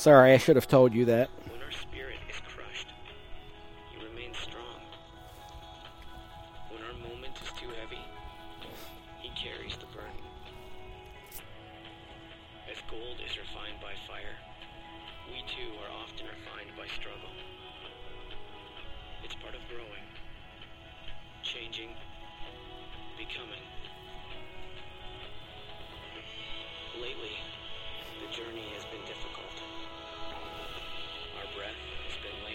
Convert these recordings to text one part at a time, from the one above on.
Sorry, I should have told you that. When our spirit is crushed, He remains strong. When our moment is too heavy, He carries the burden. As gold is refined by fire, we too are often refined by struggle. It's part of growing, changing, becoming. Lately, the journey has been difficult. Breath has been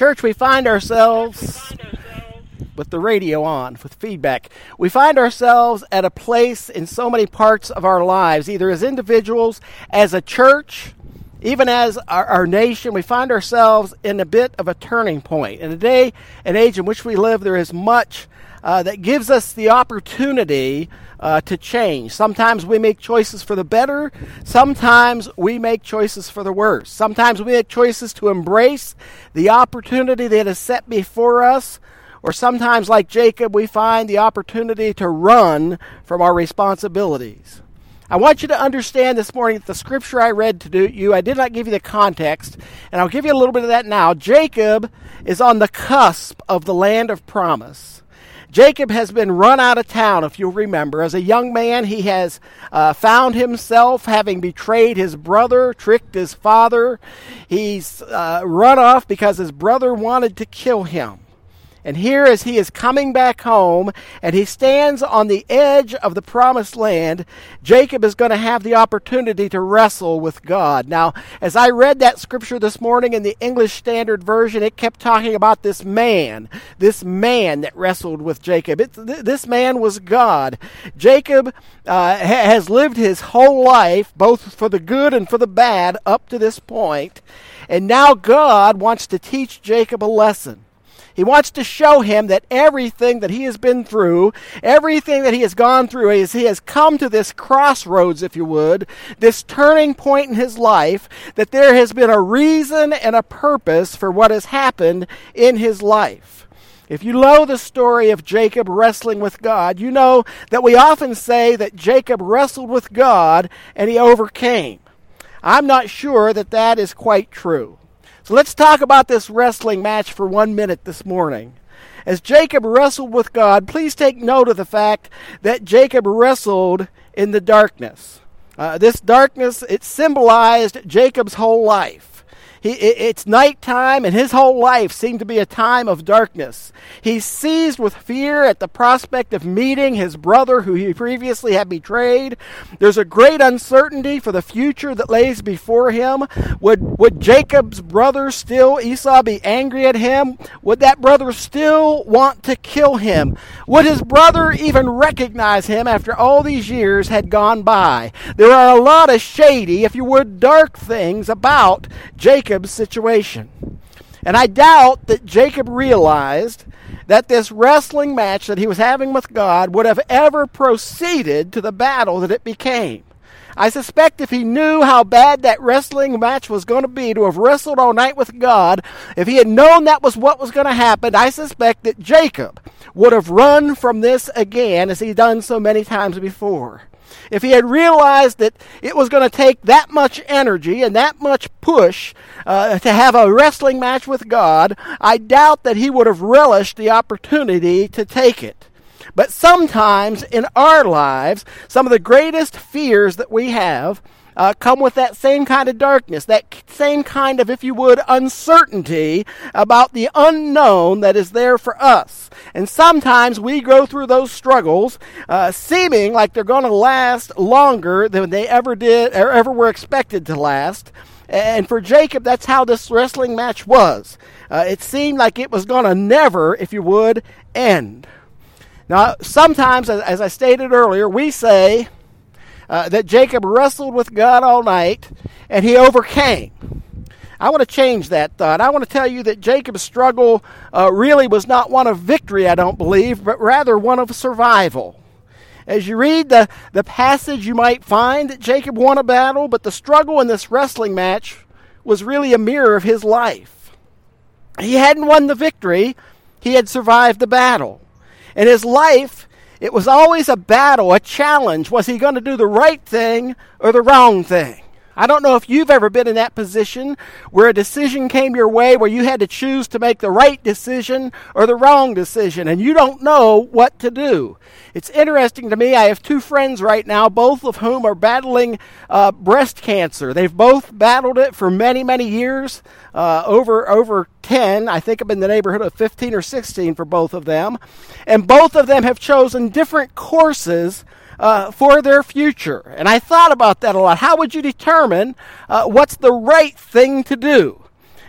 Church, we find ourselves with the radio on, with feedback. We find ourselves at a place in so many parts of our lives, either as individuals, as a church, even as our, our, nation, we find ourselves in a bit of a turning point. In a day and age in which we live, there is much uh, that gives us the opportunity uh, to change. Sometimes we make choices for the better, sometimes we make choices for the worse. Sometimes we make choices to embrace the opportunity that is set before us, or sometimes, like Jacob, we find the opportunity to run from our responsibilities. I want you to understand this morning that the scripture I read to you, I did not give you the context, and I'll give you a little bit of that now. Jacob is on the cusp of the land of promise. Jacob has been run out of town, if you'll remember. As a young man, he has uh, found himself having betrayed his brother, tricked his father. He's uh, run off because his brother wanted to kill him. And here, as he is coming back home and he stands on the edge of the promised land, Jacob is going to have the opportunity to wrestle with God. Now, as I read that scripture this morning in the English Standard Version, it kept talking about this man, this man that wrestled with Jacob. It, th- this man was God. Jacob uh, ha- has lived his whole life, both for the good and for the bad, up to this point. And now God wants to teach Jacob a lesson. He wants to show him that everything that he has been through, everything that he has gone through, is he has come to this crossroads, if you would, this turning point in his life, that there has been a reason and a purpose for what has happened in his life. If you know the story of Jacob wrestling with God, you know that we often say that Jacob wrestled with God and he overcame. I'm not sure that that is quite true. So let's talk about this wrestling match for one minute this morning. As Jacob wrestled with God, please take note of the fact that Jacob wrestled in the darkness. Uh, this darkness, it symbolized Jacob's whole life. He, it's nighttime, and his whole life seemed to be a time of darkness. He's seized with fear at the prospect of meeting his brother who he previously had betrayed. There's a great uncertainty for the future that lays before him. Would, would Jacob's brother still, Esau, be angry at him? Would that brother still want to kill him? Would his brother even recognize him after all these years had gone by? There are a lot of shady, if you would, dark things about Jacob. Jacob's situation. And I doubt that Jacob realized that this wrestling match that he was having with God would have ever proceeded to the battle that it became. I suspect if he knew how bad that wrestling match was going to be to have wrestled all night with God, if he had known that was what was going to happen, I suspect that Jacob would have run from this again as he'd done so many times before if he had realized that it was going to take that much energy and that much push uh, to have a wrestling match with God, I doubt that he would have relished the opportunity to take it. But sometimes in our lives, some of the greatest fears that we have uh, come with that same kind of darkness, that same kind of, if you would, uncertainty about the unknown that is there for us. And sometimes we go through those struggles uh, seeming like they're going to last longer than they ever did or ever were expected to last. And for Jacob, that's how this wrestling match was. Uh, it seemed like it was going to never, if you would, end. Now, sometimes, as, as I stated earlier, we say, uh, that Jacob wrestled with God all night and he overcame. I want to change that thought. I want to tell you that Jacob's struggle uh, really was not one of victory, I don't believe, but rather one of survival. As you read the, the passage, you might find that Jacob won a battle, but the struggle in this wrestling match was really a mirror of his life. He hadn't won the victory, he had survived the battle. And his life, it was always a battle, a challenge. Was he going to do the right thing or the wrong thing? I don't know if you've ever been in that position where a decision came your way where you had to choose to make the right decision or the wrong decision, and you don't know what to do. It's interesting to me. I have two friends right now, both of whom are battling uh, breast cancer. They've both battled it for many, many years, uh, over over ten. I think I'm in the neighborhood of 15 or 16 for both of them, and both of them have chosen different courses uh, for their future. And I thought about that a lot. How would you determine uh, what's the right thing to do?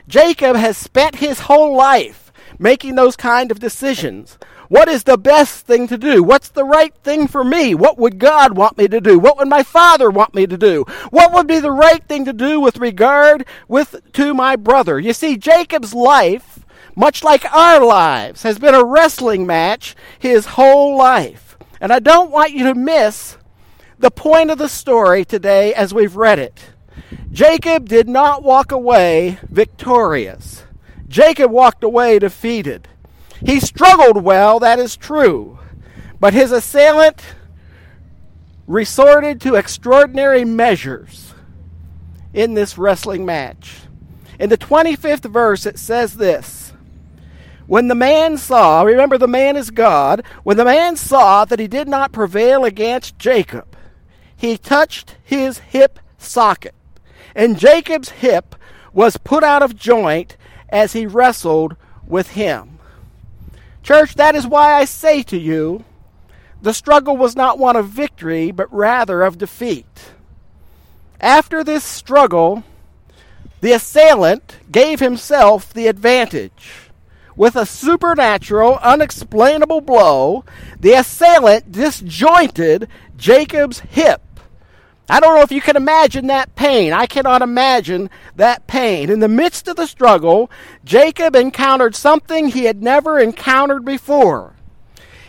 Jacob has spent his whole life making those kind of decisions. What is the best thing to do? What's the right thing for me? What would God want me to do? What would my father want me to do? What would be the right thing to do with regard with to my brother? You see, Jacob's life, much like our lives, has been a wrestling match his whole life. And I don't want you to miss the point of the story today as we've read it. Jacob did not walk away victorious. Jacob walked away defeated. He struggled well, that is true. But his assailant resorted to extraordinary measures in this wrestling match. In the 25th verse, it says this when the man saw, remember the man is God, when the man saw that he did not prevail against Jacob, he touched his hip socket. And Jacob's hip was put out of joint as he wrestled with him. Church, that is why I say to you, the struggle was not one of victory, but rather of defeat. After this struggle, the assailant gave himself the advantage. With a supernatural, unexplainable blow, the assailant disjointed Jacob's hip. I don't know if you can imagine that pain. I cannot imagine that pain. In the midst of the struggle, Jacob encountered something he had never encountered before.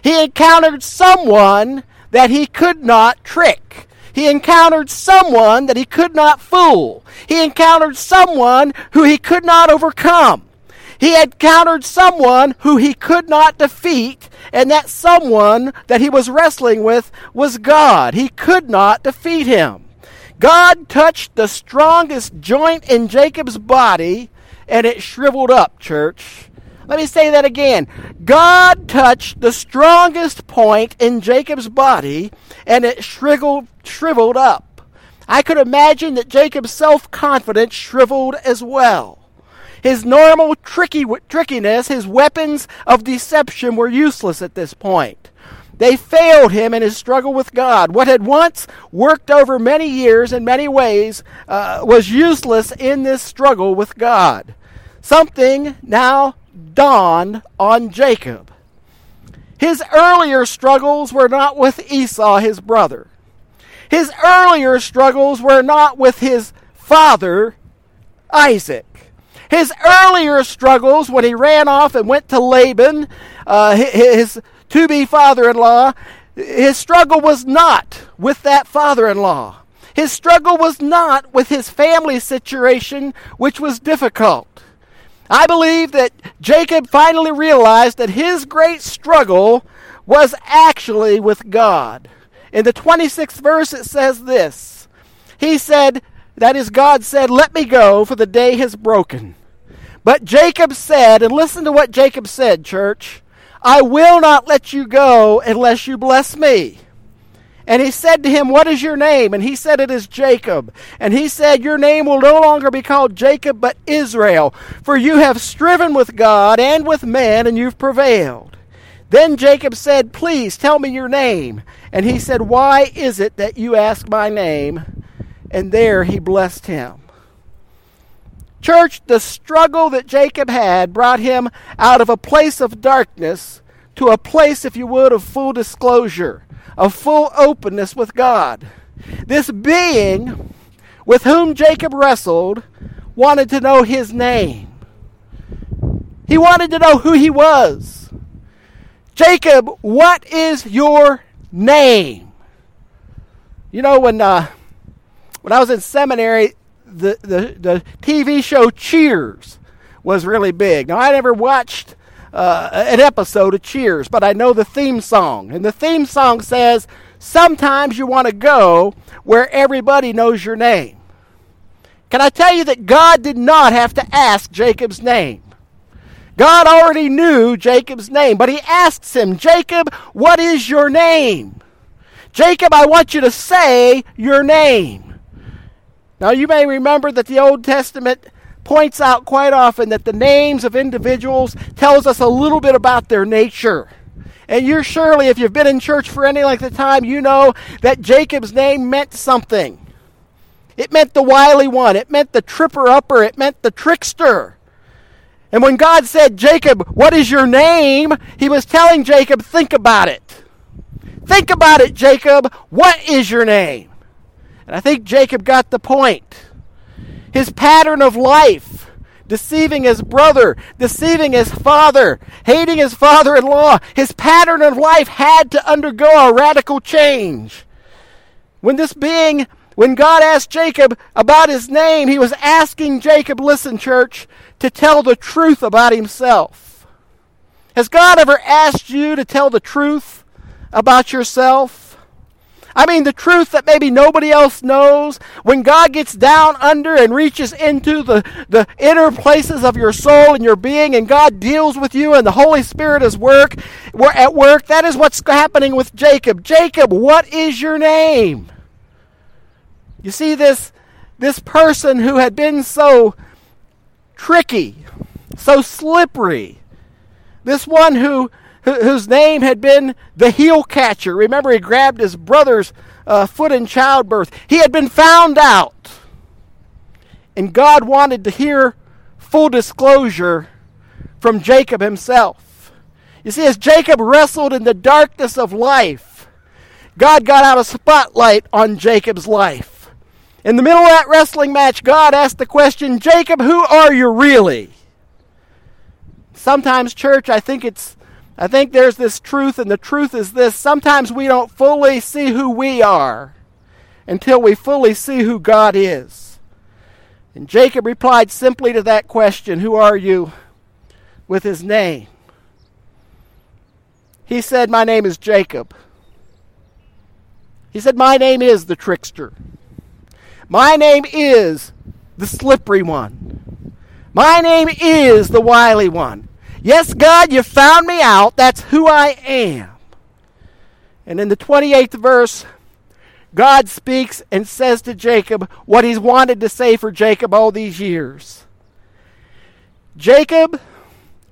He encountered someone that he could not trick. He encountered someone that he could not fool. He encountered someone who he could not overcome. He had encountered someone who he could not defeat, and that someone that he was wrestling with was God. He could not defeat him. God touched the strongest joint in Jacob's body, and it shriveled up, church. Let me say that again. God touched the strongest point in Jacob's body, and it shriveled, shriveled up. I could imagine that Jacob's self confidence shriveled as well. His normal tricky, trickiness, his weapons of deception were useless at this point. They failed him in his struggle with God. What had once worked over many years in many ways uh, was useless in this struggle with God. Something now dawned on Jacob. His earlier struggles were not with Esau, his brother. His earlier struggles were not with his father, Isaac. His earlier struggles, when he ran off and went to Laban, uh, his to be father in law, his struggle was not with that father in law. His struggle was not with his family situation, which was difficult. I believe that Jacob finally realized that his great struggle was actually with God. In the 26th verse, it says this He said, that is, God said, Let me go, for the day has broken. But Jacob said, and listen to what Jacob said, church I will not let you go unless you bless me. And he said to him, What is your name? And he said, It is Jacob. And he said, Your name will no longer be called Jacob, but Israel, for you have striven with God and with man, and you've prevailed. Then Jacob said, Please tell me your name. And he said, Why is it that you ask my name? And there he blessed him. Church, the struggle that Jacob had brought him out of a place of darkness to a place, if you would, of full disclosure, of full openness with God. This being with whom Jacob wrestled wanted to know his name. He wanted to know who he was. Jacob, what is your name? You know, when uh, when I was in seminary, the, the, the TV show Cheers was really big. Now, I never watched uh, an episode of Cheers, but I know the theme song. And the theme song says, Sometimes you want to go where everybody knows your name. Can I tell you that God did not have to ask Jacob's name? God already knew Jacob's name, but he asks him, Jacob, what is your name? Jacob, I want you to say your name. Now, you may remember that the Old Testament points out quite often that the names of individuals tells us a little bit about their nature. And you're surely, if you've been in church for any length of time, you know that Jacob's name meant something. It meant the wily one, it meant the tripper upper, it meant the trickster. And when God said, Jacob, what is your name? He was telling Jacob, think about it. Think about it, Jacob. What is your name? And I think Jacob got the point. His pattern of life, deceiving his brother, deceiving his father, hating his father in law, his pattern of life had to undergo a radical change. When this being, when God asked Jacob about his name, he was asking Jacob, listen, church, to tell the truth about himself. Has God ever asked you to tell the truth about yourself? I mean, the truth that maybe nobody else knows. When God gets down under and reaches into the, the inner places of your soul and your being, and God deals with you, and the Holy Spirit is work, we're at work, that is what's happening with Jacob. Jacob, what is your name? You see, this, this person who had been so tricky, so slippery, this one who whose name had been the heel catcher. Remember, he grabbed his brother's uh, foot in childbirth. He had been found out. And God wanted to hear full disclosure from Jacob himself. You see, as Jacob wrestled in the darkness of life, God got out a spotlight on Jacob's life. In the middle of that wrestling match, God asked the question, Jacob, who are you really? Sometimes, church, I think it's I think there's this truth, and the truth is this sometimes we don't fully see who we are until we fully see who God is. And Jacob replied simply to that question Who are you? with his name. He said, My name is Jacob. He said, My name is the trickster. My name is the slippery one. My name is the wily one. Yes, God, you found me out. That's who I am. And in the 28th verse, God speaks and says to Jacob what he's wanted to say for Jacob all these years. Jacob,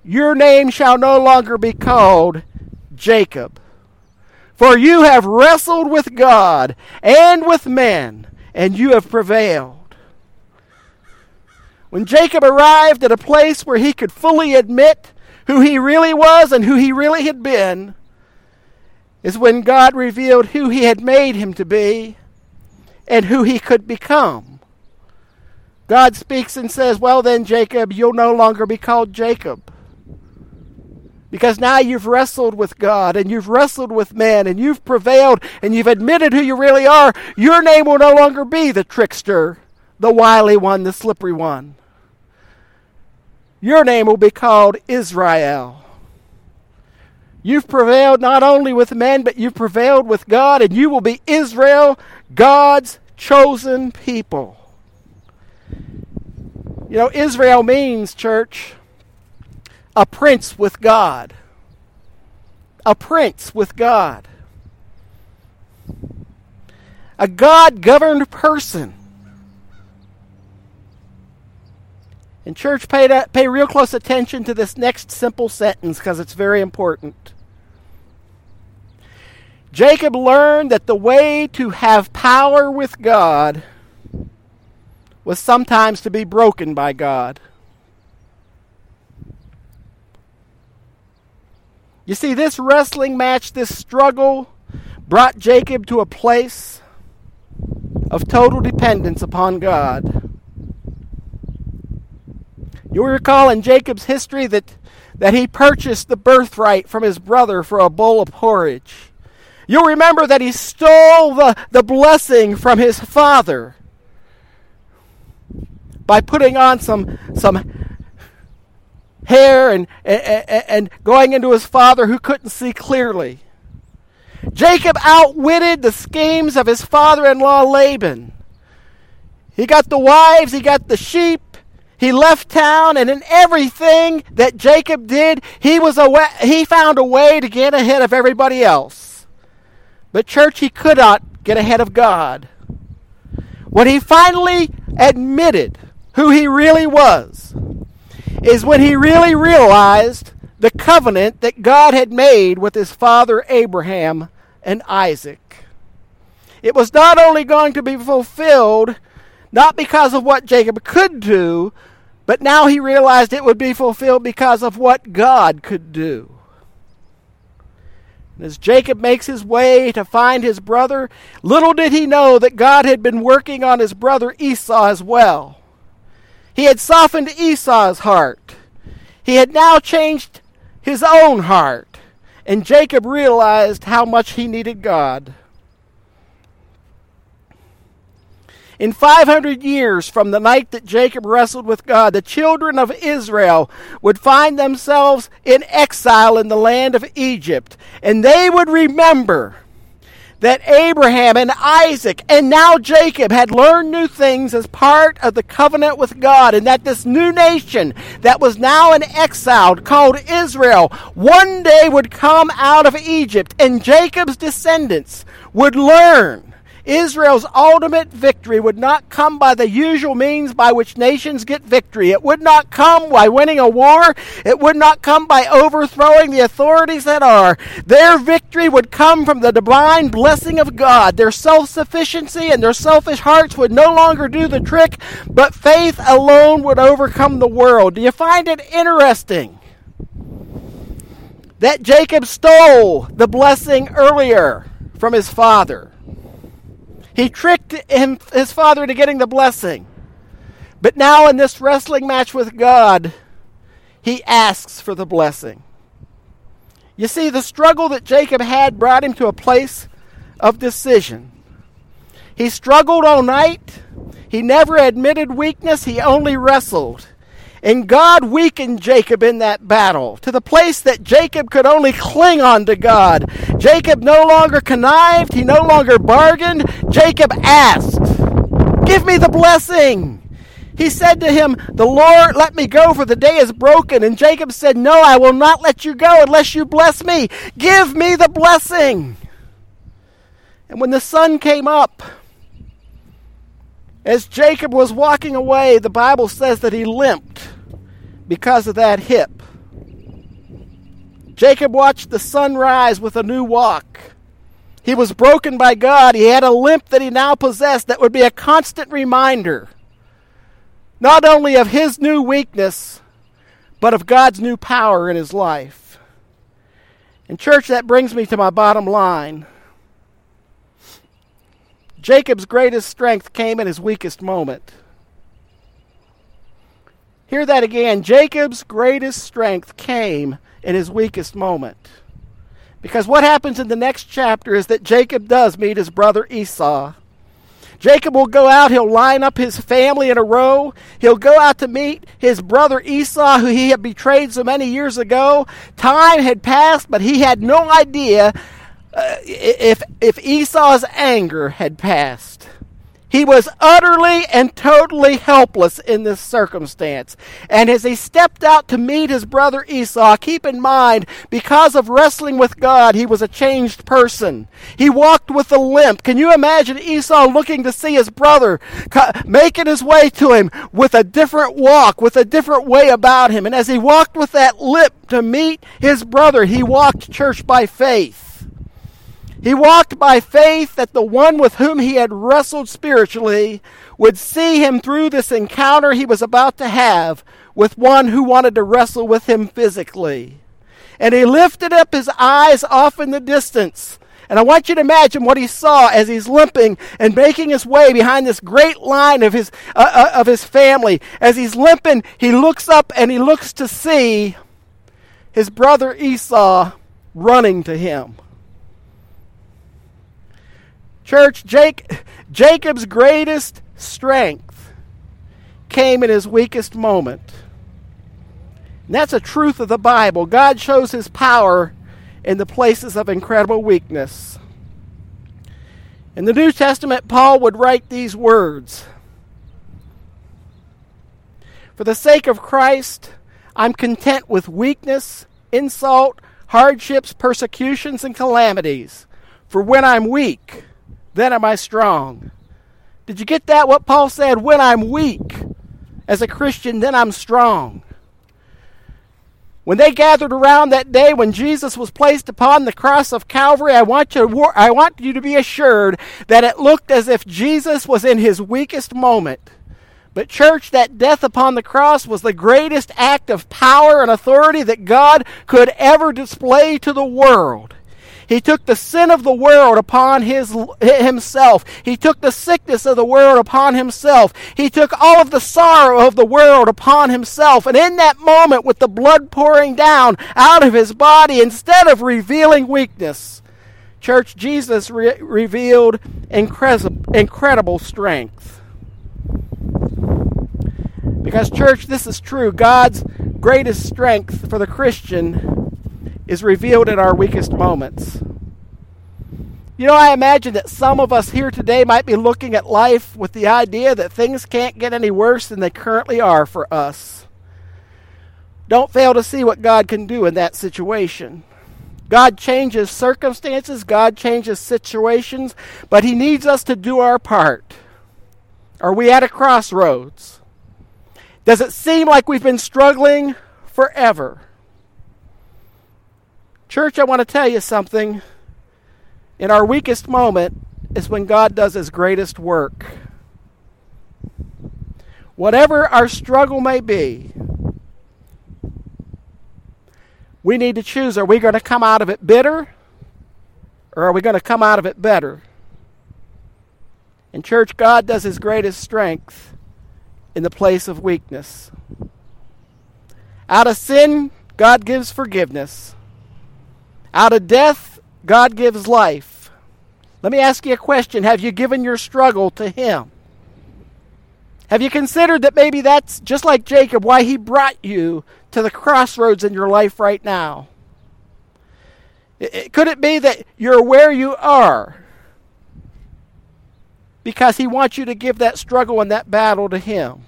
your name shall no longer be called Jacob, for you have wrestled with God and with men, and you have prevailed. When Jacob arrived at a place where he could fully admit who he really was and who he really had been, is when God revealed who he had made him to be and who he could become. God speaks and says, Well, then, Jacob, you'll no longer be called Jacob. Because now you've wrestled with God and you've wrestled with man and you've prevailed and you've admitted who you really are. Your name will no longer be the trickster, the wily one, the slippery one. Your name will be called Israel. You've prevailed not only with men, but you've prevailed with God, and you will be Israel, God's chosen people. You know, Israel means, church, a prince with God. A prince with God. A God governed person. And, church, pay, to, pay real close attention to this next simple sentence because it's very important. Jacob learned that the way to have power with God was sometimes to be broken by God. You see, this wrestling match, this struggle, brought Jacob to a place of total dependence upon God. You'll recall in Jacob's history that, that he purchased the birthright from his brother for a bowl of porridge. You'll remember that he stole the, the blessing from his father by putting on some, some hair and, and, and going into his father who couldn't see clearly. Jacob outwitted the schemes of his father in law Laban. He got the wives, he got the sheep, he left town, and in everything that Jacob did, he, was a he found a way to get ahead of everybody else. But, church, he could not get ahead of God. When he finally admitted who he really was, is when he really realized the covenant that God had made with his father Abraham and Isaac. It was not only going to be fulfilled, not because of what Jacob could do, but now he realized it would be fulfilled because of what God could do. as Jacob makes his way to find his brother, little did he know that God had been working on his brother Esau as well. He had softened Esau's heart. He had now changed his own heart, and Jacob realized how much he needed God. In 500 years from the night that Jacob wrestled with God, the children of Israel would find themselves in exile in the land of Egypt, and they would remember that Abraham and Isaac and now Jacob had learned new things as part of the covenant with God, and that this new nation that was now in exile, called Israel, one day would come out of Egypt, and Jacob's descendants would learn Israel's ultimate victory would not come by the usual means by which nations get victory. It would not come by winning a war. It would not come by overthrowing the authorities that are. Their victory would come from the divine blessing of God. Their self sufficiency and their selfish hearts would no longer do the trick, but faith alone would overcome the world. Do you find it interesting? That Jacob stole the blessing earlier from his father. He tricked him, his father into getting the blessing. But now, in this wrestling match with God, he asks for the blessing. You see, the struggle that Jacob had brought him to a place of decision. He struggled all night. He never admitted weakness, he only wrestled. And God weakened Jacob in that battle to the place that Jacob could only cling on to God. Jacob no longer connived, he no longer bargained. Jacob asked, Give me the blessing. He said to him, The Lord, let me go, for the day is broken. And Jacob said, No, I will not let you go unless you bless me. Give me the blessing. And when the sun came up, as Jacob was walking away, the Bible says that he limped because of that hip. Jacob watched the sun rise with a new walk. He was broken by God. He had a limp that he now possessed that would be a constant reminder, not only of his new weakness, but of God's new power in his life. And, church, that brings me to my bottom line. Jacob's greatest strength came in his weakest moment. Hear that again. Jacob's greatest strength came in his weakest moment. Because what happens in the next chapter is that Jacob does meet his brother Esau. Jacob will go out, he'll line up his family in a row. He'll go out to meet his brother Esau, who he had betrayed so many years ago. Time had passed, but he had no idea uh, if, if Esau's anger had passed. He was utterly and totally helpless in this circumstance. And as he stepped out to meet his brother Esau, keep in mind, because of wrestling with God, he was a changed person. He walked with a limp. Can you imagine Esau looking to see his brother, making his way to him with a different walk, with a different way about him? And as he walked with that limp to meet his brother, he walked church by faith. He walked by faith that the one with whom he had wrestled spiritually would see him through this encounter he was about to have with one who wanted to wrestle with him physically. And he lifted up his eyes off in the distance And I want you to imagine what he saw as he's limping and making his way behind this great line of his, uh, uh, of his family. As he's limping, he looks up and he looks to see his brother Esau running to him. Church, Jake, Jacob's greatest strength came in his weakest moment. And that's a truth of the Bible. God shows his power in the places of incredible weakness. In the New Testament, Paul would write these words For the sake of Christ, I'm content with weakness, insult, hardships, persecutions, and calamities. For when I'm weak, then am I strong. Did you get that? What Paul said? When I'm weak as a Christian, then I'm strong. When they gathered around that day when Jesus was placed upon the cross of Calvary, I want, you, I want you to be assured that it looked as if Jesus was in his weakest moment. But, church, that death upon the cross was the greatest act of power and authority that God could ever display to the world. He took the sin of the world upon his, himself. He took the sickness of the world upon himself. He took all of the sorrow of the world upon himself. And in that moment, with the blood pouring down out of his body, instead of revealing weakness, church, Jesus re- revealed incredible, incredible strength. Because, church, this is true. God's greatest strength for the Christian is revealed in our weakest moments. You know, I imagine that some of us here today might be looking at life with the idea that things can't get any worse than they currently are for us. Don't fail to see what God can do in that situation. God changes circumstances, God changes situations, but He needs us to do our part. Are we at a crossroads? Does it seem like we've been struggling forever? Church, I want to tell you something. In our weakest moment is when God does his greatest work. Whatever our struggle may be, we need to choose are we going to come out of it bitter or are we going to come out of it better? In church, God does his greatest strength in the place of weakness. Out of sin, God gives forgiveness. Out of death, God gives life. Let me ask you a question Have you given your struggle to Him? Have you considered that maybe that's just like Jacob, why he brought you to the crossroads in your life right now? Could it be that you're where you are because he wants you to give that struggle and that battle to him?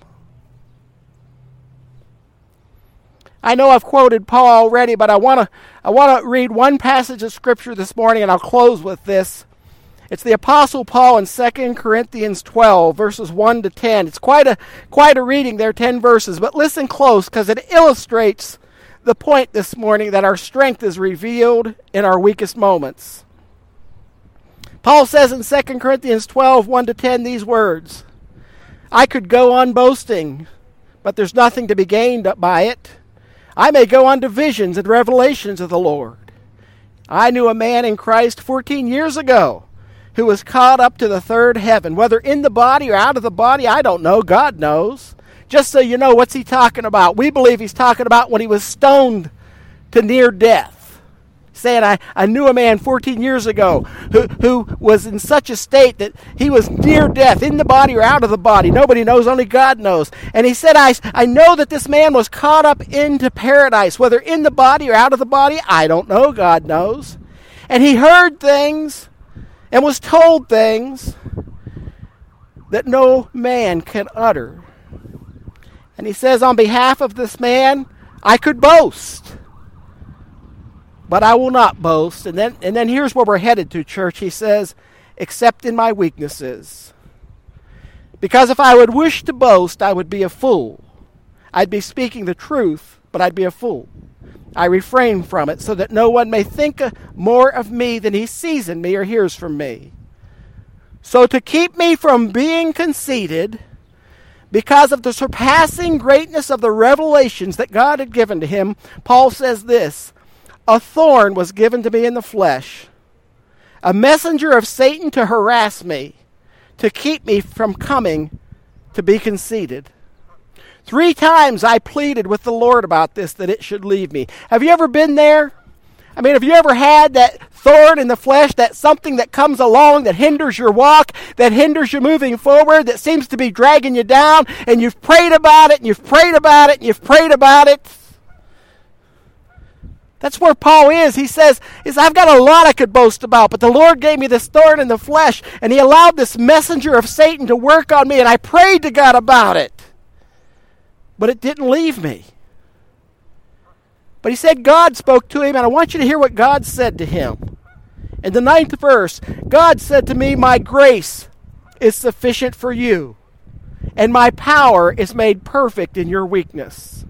I know I've quoted Paul already, but I want to I want to read one passage of scripture this morning and I'll close with this. It's the apostle Paul in 2 Corinthians 12 verses 1 to 10. It's quite a quite a reading there 10 verses, but listen close cuz it illustrates the point this morning that our strength is revealed in our weakest moments. Paul says in 2 Corinthians 12 1 to 10 these words I could go on boasting, but there's nothing to be gained by it. I may go on to visions and revelations of the Lord. I knew a man in Christ 14 years ago who was caught up to the third heaven. Whether in the body or out of the body, I don't know. God knows. Just so you know, what's he talking about? We believe he's talking about when he was stoned to near death saying, I, I knew a man 14 years ago who, who was in such a state that he was near death, in the body or out of the body. Nobody knows, only God knows. And he said, I, I know that this man was caught up into paradise, whether in the body or out of the body. I don't know, God knows. And he heard things and was told things that no man can utter. And he says, On behalf of this man, I could boast but I will not boast. And then, and then here's where we're headed to, church. He says, except in my weaknesses. Because if I would wish to boast, I would be a fool. I'd be speaking the truth, but I'd be a fool. I refrain from it so that no one may think uh, more of me than he sees in me or hears from me. So, to keep me from being conceited, because of the surpassing greatness of the revelations that God had given to him, Paul says this a thorn was given to me in the flesh, a messenger of Satan to harass me, to keep me from coming to be conceited. Three times I pleaded with the Lord about this that it should leave me. Have you ever been there? I mean, have you ever had that thorn in the flesh, that something that comes along that hinders your walk, that hinders you moving forward, that seems to be dragging you down, and you've prayed about it, and you've prayed about it, and you've prayed about it? That's where Paul is. He says, is I've got a lot I could boast about, but the Lord gave me this thorn in the flesh, and he allowed this messenger of Satan to work on me, and I prayed to God about it. But it didn't leave me. But he said God spoke to him, and I want you to hear what God said to him. In the ninth verse, God said to me, My grace is sufficient for you, and my power is made perfect in your weakness.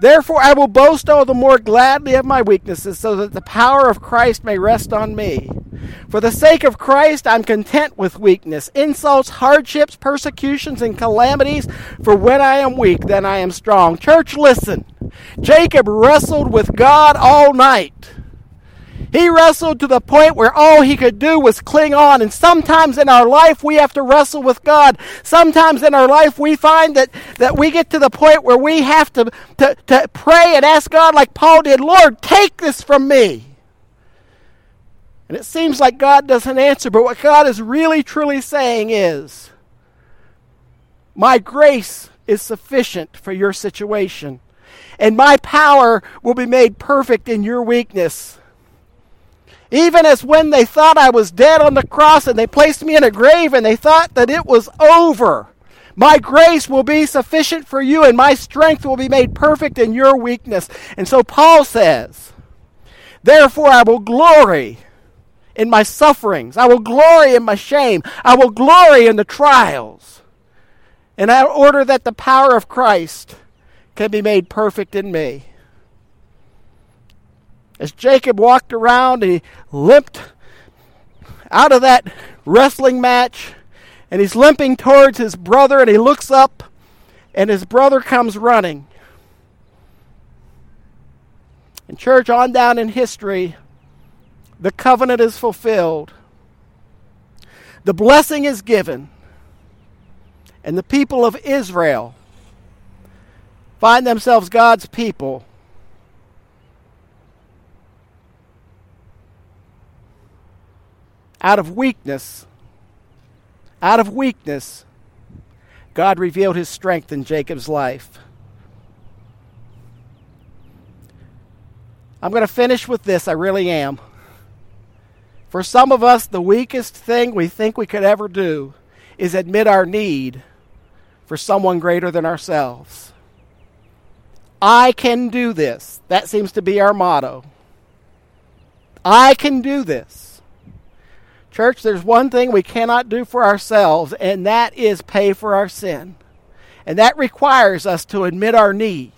Therefore, I will boast all the more gladly of my weaknesses, so that the power of Christ may rest on me. For the sake of Christ, I'm content with weakness, insults, hardships, persecutions, and calamities. For when I am weak, then I am strong. Church, listen. Jacob wrestled with God all night. He wrestled to the point where all he could do was cling on. And sometimes in our life, we have to wrestle with God. Sometimes in our life, we find that, that we get to the point where we have to, to, to pray and ask God, like Paul did, Lord, take this from me. And it seems like God doesn't answer, but what God is really truly saying is, My grace is sufficient for your situation, and my power will be made perfect in your weakness. Even as when they thought I was dead on the cross and they placed me in a grave and they thought that it was over. My grace will be sufficient for you and my strength will be made perfect in your weakness. And so Paul says, Therefore I will glory in my sufferings. I will glory in my shame. I will glory in the trials. In order that the power of Christ can be made perfect in me. As Jacob walked around and he limped out of that wrestling match, and he's limping towards his brother, and he looks up, and his brother comes running. In church, on down in history, the covenant is fulfilled, the blessing is given, and the people of Israel find themselves God's people. Out of weakness, out of weakness, God revealed his strength in Jacob's life. I'm going to finish with this, I really am. For some of us, the weakest thing we think we could ever do is admit our need for someone greater than ourselves. I can do this. That seems to be our motto. I can do this. Church, there's one thing we cannot do for ourselves, and that is pay for our sin. And that requires us to admit our need.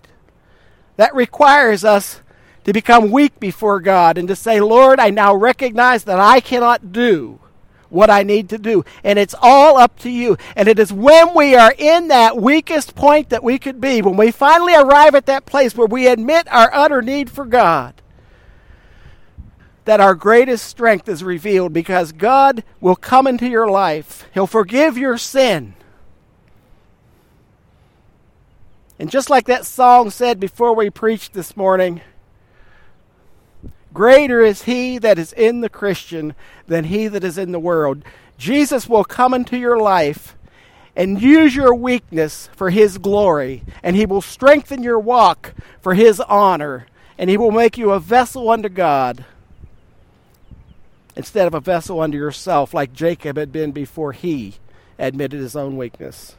That requires us to become weak before God and to say, Lord, I now recognize that I cannot do what I need to do. And it's all up to you. And it is when we are in that weakest point that we could be, when we finally arrive at that place where we admit our utter need for God, that our greatest strength is revealed because God will come into your life. He'll forgive your sin. And just like that song said before we preached this morning, Greater is he that is in the Christian than he that is in the world. Jesus will come into your life and use your weakness for his glory, and he will strengthen your walk for his honor, and he will make you a vessel unto God instead of a vessel unto yourself, like Jacob had been before he admitted his own weakness.